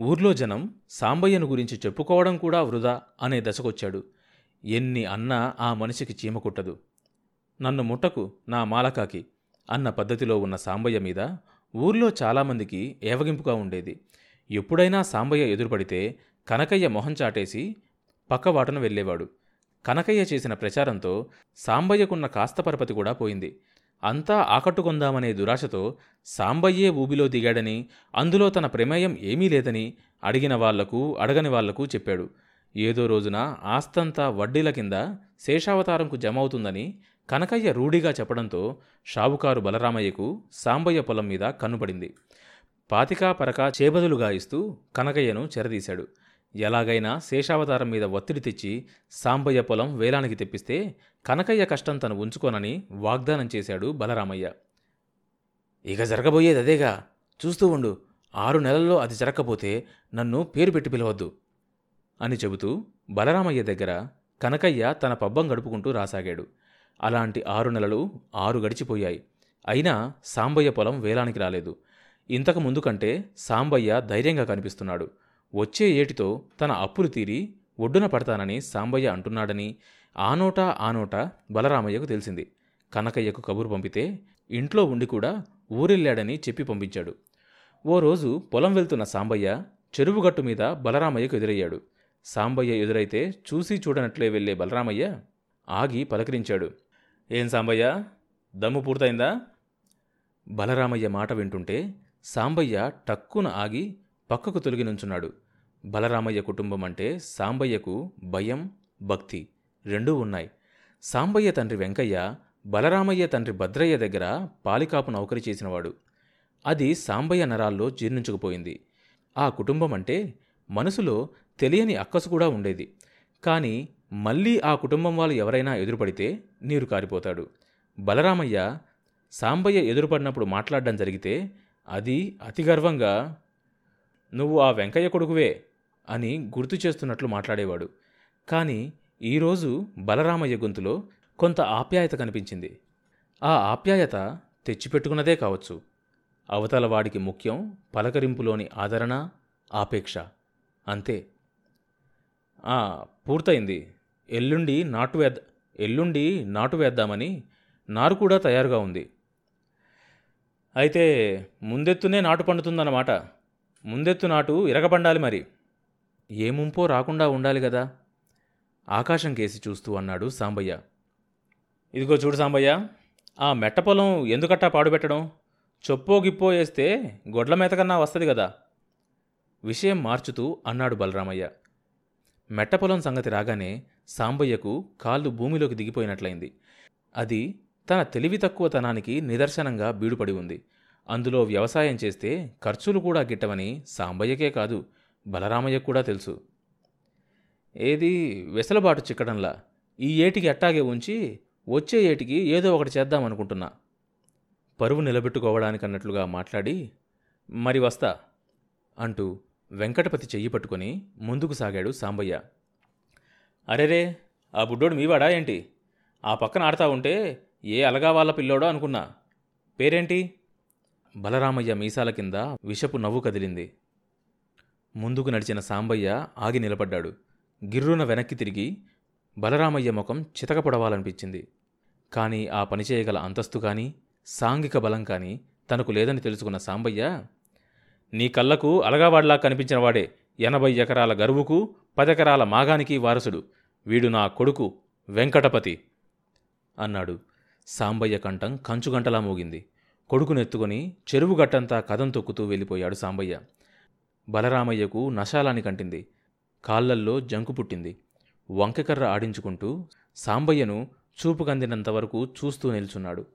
ఊర్లో జనం సాంబయ్యను గురించి చెప్పుకోవడం కూడా వృధా అనే దశకొచ్చాడు. ఎన్ని అన్నా ఆ మనిషికి చీమ కుట్టదు. నన్ను ముట్టకు నా మాలకాకి అన్న పద్ధతిలో ఉన్న సాంబయ్య మీద ఊర్లో చాలామందికి ఏవగింపుగా ఉండేది. ఎప్పుడైనా సాంబయ్య ఎదురుపడితే కనకయ్య మొహం చాటేసి పక్కవాటను వెళ్ళేవాడు. కనకయ్య చేసిన ప్రచారంతో సాంబయ్యకున్న కాస్త పరపతి కూడా పోయింది. అంతా ఆకట్టుకుందామనే దురాశతో సాంబయ్యే ఊబిలో దిగాడని అందులో తన ప్రమేయం ఏమీ లేదని అడిగిన వాళ్ళకు అడగని వాళ్ళకు చెప్పాడు. ఏదో రోజున ఆస్తంతా వడ్డీల కింద శేషావతారంకు జమ అవుతుందని కనకయ్య రూఢిగా చెప్పడంతో షావుకారు బలరామయ్యకు సాంబయ్య పొలం మీద కన్నుపడింది. పాతికా పరకా చేబదులుగా ఇస్తూ కనకయ్యను చెరదీశాడు. ఎలాగైనా శేషావతారం మీద ఒత్తిడి తెచ్చి సాంబయ్య పొలం వేలానికి తెప్పిస్తే కనకయ్య కష్టం తను ఉంచుకోనని వాగ్దానం చేశాడు బలరామయ్య. ఇక జరగబోయేది అదేగా. చూస్తూ ఉండు. ఆరు నెలల్లో అది జరగకపోతే నన్ను పేరు పెట్టి పిలవద్దు అని చెబుతూ బలరామయ్య దగ్గర కనకయ్య తన పబ్బం గడుపుకుంటూ రాసాగాడు. అలాంటి ఆరు నెలలు ఆరు గడిచిపోయాయి. అయినా సాంబయ్య పొలం వేలానికి రాలేదు. ఇంతకు ముందు కంటే సాంబయ్య ధైర్యంగా కనిపిస్తున్నాడు. వచ్చే ఏటితో తన అప్పులు తీరి ఒడ్డున పడతానని సాంబయ్య అంటున్నాడని ఆనోటా ఆనోట బలరామయ్యకు తెలిసింది. కనకయ్యకు కబురు పంపితే ఇంట్లో ఉండి కూడా ఊరెళ్ళాడని చెప్పి పంపించాడు. ఓ రోజు పొలం వెళ్తున్న సాంబయ్య చెరువుగట్టు మీద బలరామయ్యకు ఎదురయ్యాడు. సాంబయ్య ఎదురైతే చూసి చూడనట్లే వెళ్ళే బలరామయ్య ఆగి పలకరించాడు. ఏం సాంబయ్య? దమ్ము పూర్తయిందా? బలరామయ్య మాట వింటుంటే సాంబయ్య టక్కున ఆగి పక్కకు తొలగి నుంచున్నాడు. బలరామయ్య కుటుంబం అంటే సాంబయ్యకు భయం భక్తి. రెండూ ఉన్నాయి. సాంబయ్య తండ్రి వెంకయ్య బలరామయ్య తండ్రి భద్రయ్య దగ్గర పాలికాపు నౌకరి చేసినవాడు. అది సాంబయ్య నరాల్లో జీర్ణించుకుపోయింది. ఆ కుటుంబం అంటే మనసులో తెలియని అక్కసు కూడా ఉండేది. కానీ మళ్ళీ ఆ కుటుంబం వాళ్ళు ఎవరైనా ఎదురుపడితే నీరు కారిపోతాడు. బలరామయ్య సాంబయ్య ఎదురుపడినప్పుడు మాట్లాడడం జరిగితే అది అతి గర్వంగా నువ్వు ఆ వెంకయ్య కొడుకువే అని గుర్తు చేస్తున్నట్లు మాట్లాడేవాడు. కానీ ఈరోజు బలరామయ్య గొంతులో కొంత ఆప్యాయత కనిపించింది. ఆ ఆప్యాయత తెచ్చిపెట్టుకున్నదే కావచ్చు. అవతల వాడికి ముఖ్యం పలకరింపులోని ఆదరణ ఆపేక్ష. అంతే. ఆ, పూర్తయింది. ఎల్లుండి నాటు వేద్ద ఎల్లుండి నాటు వేద్దామని నారు కూడా తయారుగా ఉంది. అయితే ముందెత్తునే నాటు పండుతుందన్నమాట. ముందెత్తు నాటు ఇరగపండాలి మరి. ఏ ముంపో రాకుండా ఉండాలి కదా ఆకాశం కేసి చూస్తూ అన్నాడు సాంబయ్య. ఇదిగో చూడు సాంబయ్య ఆ మెట్ట పొలం ఎందుకట్టా పాడుపెట్టడం చొప్పో గిప్పో వేస్తే గొడ్ల మేతకన్నా వస్తుంది కదా. విషయం మార్చుతూ అన్నాడు బలరామయ్య. మెట్టపొలం సంగతి రాగానే సాంబయ్యకు కాళ్ళు భూమిలోకి దిగిపోయినట్లయింది. అది తన తెలివి తక్కువతనానికి నిదర్శనంగా బీడుపడి ఉంది. అందులో వ్యవసాయం చేస్తే ఖర్చులు కూడా గిట్టవని సాంబయ్యకే కాదు బలరామయ్యకు కూడా తెలుసు. ఏది? వెసలబాటు చిక్కడంలా. ఈ ఏటికి అట్టాగే ఉంచి వచ్చే ఏటికి ఏదో ఒకటి చేద్దామనుకుంటున్నా పరువు నిలబెట్టుకోవడానికన్నట్లుగా మాట్లాడి మరి వస్తా అంటూ వెంకటపతి చెయ్యి పట్టుకొని ముందుకు సాగాడు సాంబయ్య. అరెరే ఆ బుడ్డోడు మీవాడా ఏంటి? ఆ పక్కన ఆడతా ఉంటే ఏ అలగా వాళ్ళ పిల్లోడో అనుకున్నా. పేరేంటి? బలరామయ్య మీసాల కింద విషపు నవ్వు కదిలింది. ముందుకు నడిచిన సాంబయ్య ఆగి నిలబడ్డాడు. గిర్రున వెనక్కి తిరిగి బలరామయ్య ముఖం చితకపడవాలనిపించింది. కానీ ఆ పని చేయగల అంతస్తు కానీ సాంఘిక బలం కానీ తనకు లేదని తెలుసుకున్న సాంబయ్య నీ కళ్ళకు అలగావాడ్లా కనిపించిన వాడే ఎనభై ఎకరాల గరువుకు పదెకరాల మాగానికి వారసుడు. వీడు నా కొడుకు వెంకటపతి అన్నాడు. సాంబయ్య కంఠం కంచుగంటలా మోగింది. కొడుకునెత్తుకొని చెరువు గట్టంతా కదం తొక్కుతూ వెళ్ళిపోయాడు సాంబయ్య. బలరామయ్యకు నశాలాని కంటింది. కాళ్ళల్లో జంకు పుట్టింది. వంకకర్ర ఆడించుకుంటూ సాంబయ్యను చూపుకందినంతవరకు చూస్తూ నిల్చున్నాడు.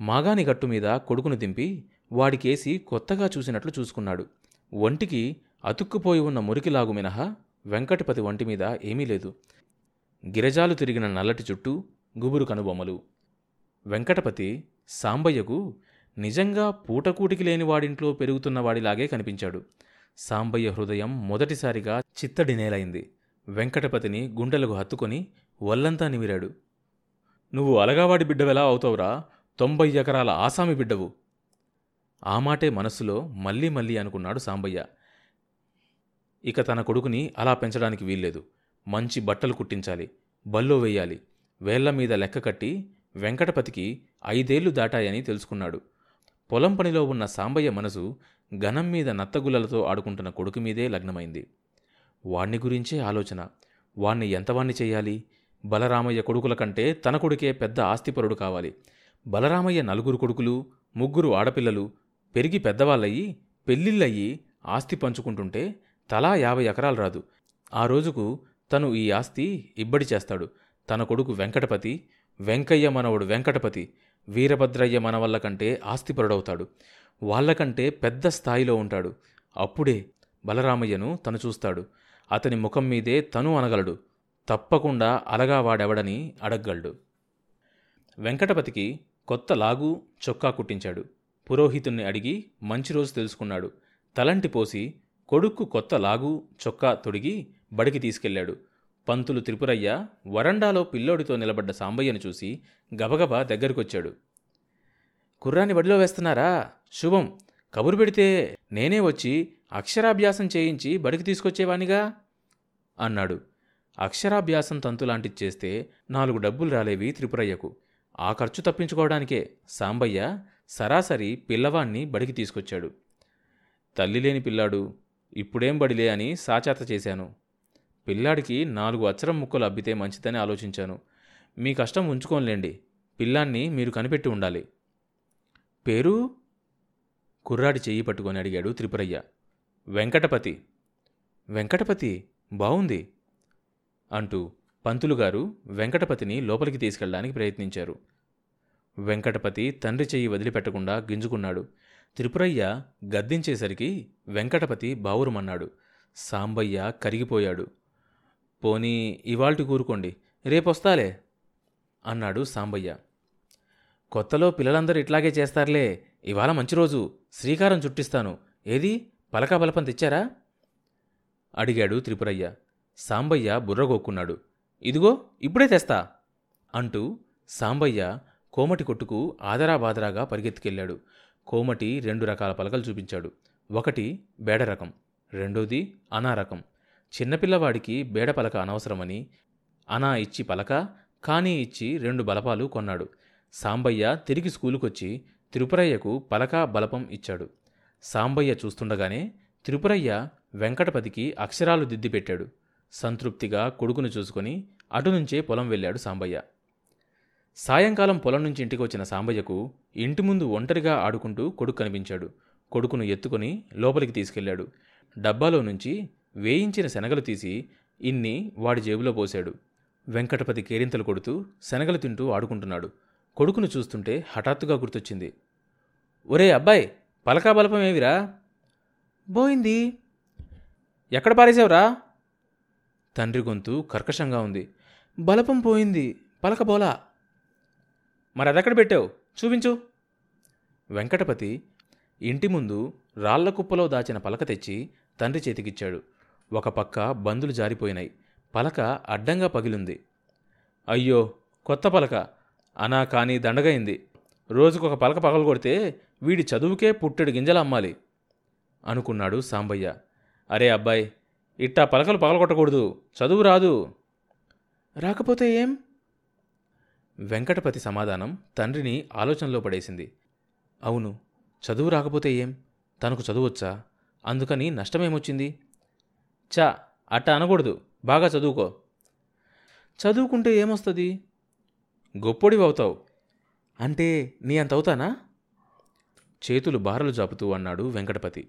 మాగాని గట్టు మీద కొడుకును దింపి వాడికేసి కొత్తగా చూసినట్లు చూసుకున్నాడు. ఒంటికి అతుక్కుపోయి ఉన్న మురికిలాగు మినహా వెంకటపతి ఒంటి మీద ఏమీ లేదు. గిరజాలు తిరిగిన నల్లటి చుట్టూ గుబురు కనుబొమ్మలు. వెంకటపతి సాంబయ్యకు నిజంగా పూటకూటికి లేని వాడింట్లో పెరుగుతున్న వాడిలాగే కనిపించాడు. సాంబయ్య హృదయం మొదటిసారిగా చిత్తడి నేలైంది. వెంకటపతిని గుండెలకు హత్తుకొని వల్లంతా నిమిరాడు. నువ్వు అలగావాడి బిడ్డవెలా అవుతావురా? తొంభై ఎకరాల ఆసామి బిడ్డవు. ఆ మాటే మనస్సులో మళ్ళీ మళ్ళీ అనుకున్నాడు సాంబయ్య. ఇక తన కొడుకుని అలా పెంచడానికి వీల్లేదు. మంచి బట్టలు కుట్టించాలి బల్లో వెయ్యాలి వేళ్ళ మీద లెక్క కట్టి వెంకటపతికి ఐదేళ్ళు దాటాయని తెలుసుకున్నాడు. పొలం పనిలో ఉన్న సాంబయ్య మనసు గనం మీద నత్తగుల్లలతో ఆడుకుంటున్న కొడుకు మీదే లగ్నమైంది. వాణ్ణి గురించే ఆలోచన. వాణ్ణి ఎంతవాణ్ణి చేయాలి? బలరామయ్య కొడుకుల కంటే తన కొడుకే పెద్ద ఆస్తిపరుడు కావాలి. బలరామయ్య నలుగురు కొడుకులు ముగ్గురు ఆడపిల్లలు పెరిగి పెద్దవాళ్ళయ్యి పెళ్ళిళ్ళయ్యి ఆస్తి పంచుకుంటుంటే తలా యాభై ఎకరాలు రాదు. ఆ రోజుకు తను ఈ ఆస్తి ఇబ్బడి చేస్తాడు. తన కొడుకు వెంకటపతి వెంకయ్య మనవడు వెంకటపతి వీరభద్రయ్య మనవల్ల కంటే ఆస్తిపరుడవుతాడు. వాళ్ళకంటే పెద్ద స్థాయిలో ఉంటాడు. అప్పుడే బలరామయ్యను తను చూస్తాడు. అతని ముఖం మీదే తను అనగలడు. తప్పకుండా అలగా వాడెవడని అడగగలడు. వెంకటపతికి కొత్త లాగు చొక్కా కుట్టించాడు. పురోహితుణ్ణి అడిగి మంచి రోజు తెలుసుకున్నాడు. తలంటి పోసి కొడుక్కు కొత్త లాగు చొక్కా తొడిగి బడికి తీసుకెళ్ళాడు పంతులు త్రిపురయ్య వరండాలో పిల్లోడితో నిలబడ్డ సాంబయ్యను చూసి గబగబా దగ్గరకొచ్చాడు. కుర్రాన్ని బడిలో వేస్తున్నారా? శుభం. కబురు పెడితే నేనే వచ్చి అక్షరాభ్యాసం చేయించి బడికి తీసుకొచ్చేవానిగా అన్నాడు. అక్షరాభ్యాసం తంతులాంటిది చేస్తే నాలుగు డబ్బులు రాలేవి త్రిపురయ్యకు. ఆ ఖర్చు తప్పించుకోవడానికే సాంబయ్య సరాసరి పిల్లవాణ్ణి బడికి తీసుకొచ్చాడు. తల్లి లేని పిల్లాడు ఇప్పుడేం బడిలే అని సాచాత చేశాను. పిల్లాడికి నాలుగు అచ్చరం ముక్కలు అబ్బితే మంచిదని ఆలోచించాను. మీ కష్టం ఉంచుకోనిలేండి. పిల్లాన్ని మీరు కనిపెట్టి ఉండాలి. పేరు? కుర్రాడి చెయ్యి పట్టుకొని అడిగాడు త్రిపురయ్య. వెంకటపతి. వెంకటపతి? బావుంది అంటూ పంతులుగారు వెంకటపతిని లోపలికి తీసుకెళ్ళడానికి ప్రయత్నించారు. వెంకటపతి తండ్రి చెయ్యి వదిలిపెట్టకుండా గింజుకున్నాడు. త్రిపురయ్య గద్దించేసరికి వెంకటపతి బావురుమన్నాడు. సాంబయ్య కరిగిపోయాడు. పోనీ ఇవాల్టి కూరుకోండి రేపొస్తాలే అన్నాడు సాంబయ్య. కొత్తలో పిల్లలందరూ ఇట్లాగే చేస్తారులే ఇవాళ మంచి రోజు శ్రీకారం చుట్టిస్తాను ఏది పలకా బలపం తెచ్చారా? అడిగాడు త్రిపురయ్య. సాంబయ్య బుర్రగొక్కున్నాడు. ఇదిగో ఇప్పుడే తెస్తా అంటూ సాంబయ్య కోమటి కొట్టుకు ఆదరాబాదరాగా పరిగెత్తుకెళ్ళాడు. కోమటి రెండు రకాల పలకలు చూపించాడు. ఒకటి బేడ రకం రెండోది అనారకం. చిన్నపిల్లవాడికి బేడ పలక అనవసరమని అనా ఇచ్చి పలక కానీ ఇచ్చి రెండు బలపాలు కొన్నాడు. సాంబయ్య తిరిగి స్కూలుకొచ్చి త్రిపురయ్యకు పలక బలపం ఇచ్చాడు. సాంబయ్య చూస్తుండగానే త్రిపురయ్య వెంకటపతికి అక్షరాలు దిద్దిపెట్టాడు సంతృప్తిగా కొడుకును చూసుకొని అటునుంచే పొలం వెళ్ళాడు సాంబయ్య. సాయంకాలం పొలం నుంచి ఇంటికి వచ్చిన సాంబయ్యకు ఇంటి ముందు ఒంటరిగా ఆడుకుంటూ కొడుకు కనిపించాడు. కొడుకును ఎత్తుకొని లోపలికి తీసుకెళ్ళాడు. డబ్బాలో నుంచి వేయించిన శనగలు తీసి ఇన్ని వాడి జేబులో పోశాడు. వెంకటపతి కేరింతలు కొడుతూ శనగలు తింటూ ఆడుకుంటున్నాడు. కొడుకును చూస్తుంటే హఠాత్తుగా గుర్తొచ్చింది. ఒరే అబ్బాయి పలకా బలపం ఏవిరా పోయింది ఎక్కడ పారేసావురా తండ్రి గొంతు కర్కశంగా ఉంది. బలపం పోయింది. పలక బోలా. మరి అదెక్కడ పెట్టావు? చూపించు. వెంకటపతి ఇంటి ముందు రాళ్ళ కుప్పలో దాచిన పలక తెచ్చి తండ్రి చేతికిచ్చాడు. ఒక పక్క బందులు జారిపోయినాయి. పలక అడ్డంగా పగిలింది. అయ్యో కొత్త పలక. అనా కానీ దండగైంది. రోజుకొక పలక పగలగొడితే వీడి చదువుకే పుట్టెడు గింజలు అమ్మాలి అనుకున్నాడు సాంబయ్య. అరే అబ్బాయి ఇట్టా పలకలు పగలగొట్టకూడదు. చదువు రాదు. రాకపోతే ఏం? వెంకటపతి సమాధానం తండ్రిని ఆలోచనలో పడేసింది. అవును చదువు రాకపోతే ఏం? తనకు చదువొచ్చా? అందుకని నష్టమేమొచ్చింది? చా అట్ట అనకూడదు. బాగా చదువుకో. చదువుకుంటే ఏమొస్తుంది? గొప్పొడివి అవుతావు. అంటే నీ అంత అవుతానా? చేతులు బారలు జాపుతూ అన్నాడు వెంకటపతి.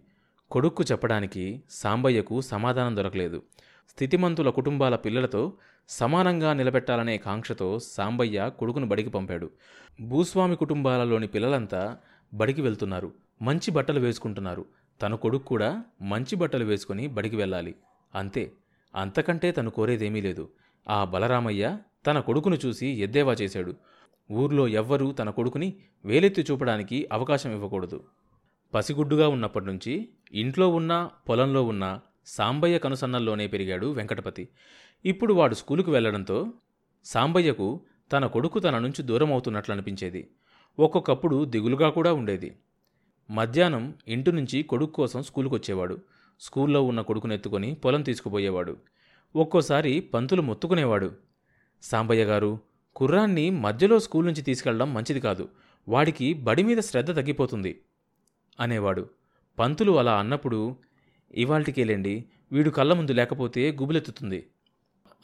కొడుక్కు చెప్పడానికి సాంబయ్యకు సమాధానం దొరకలేదు. స్థితిమంతుల కుటుంబాల పిల్లలతో సమానంగా నిలబెట్టాలనే కాంక్షతో సాంబయ్య కొడుకును బడికి పంపాడు. భూస్వామి కుటుంబాలలోని పిల్లలంతా బడికి వెళ్తున్నారు. మంచి బట్టలు వేసుకుంటున్నారు. తన కొడుకు కూడా మంచి బట్టలు వేసుకుని బడికి వెళ్ళాలి. అంతే అంతకంటే తను కోరేదేమీ లేదు. ఆ బలరామయ్య తన కొడుకును చూసి ఎద్దేవా చేశాడు. ఊర్లో ఎవ్వరూ తన కొడుకుని వేలెత్తి చూపడానికి అవకాశం ఇవ్వకూడదు. పసిగుడ్డుగా ఉన్నప్పటి నుంచి ఇంట్లో ఉన్నా పొలంలో ఉన్నా సాంబయ్య కనుసన్నల్లోనే పెరిగాడు వెంకటపతి. ఇప్పుడు వాడు స్కూలుకు వెళ్ళడంతో సాంబయ్యకు తన కొడుకు తన నుంచి దూరం అవుతున్నట్లు అనిపించేది ఒక్కొక్కప్పుడు దిగులుగా కూడా ఉండేది. మధ్యాహ్నం ఇంటి నుంచి కొడుకు కోసం స్కూలుకు వచ్చేవాడు స్కూల్లో ఉన్న కొడుకునెత్తుకొని పొలం తీసుకుపోయేవాడు. ఒక్కోసారి పంతులు మొత్తుకునేవాడు. సాంబయ్య గారు కుర్రాన్ని మధ్యలో స్కూల్ నుంచి తీసుకెళ్ళడం మంచిది కాదు. వాడికి బడి మీద శ్రద్ధ తగ్గిపోతుంది అనేవాడు. పంతులు అలా అన్నప్పుడు ఇవాల్టికేలేండి వీడు కళ్ళ ముందు లేకపోతే గుబులెత్తుతుంది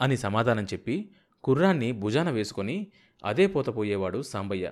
అని సమాధానం చెప్పి కుర్రాన్ని భుజాన వేసుకొని అదే పోతపోయేవాడు సాంబయ్య.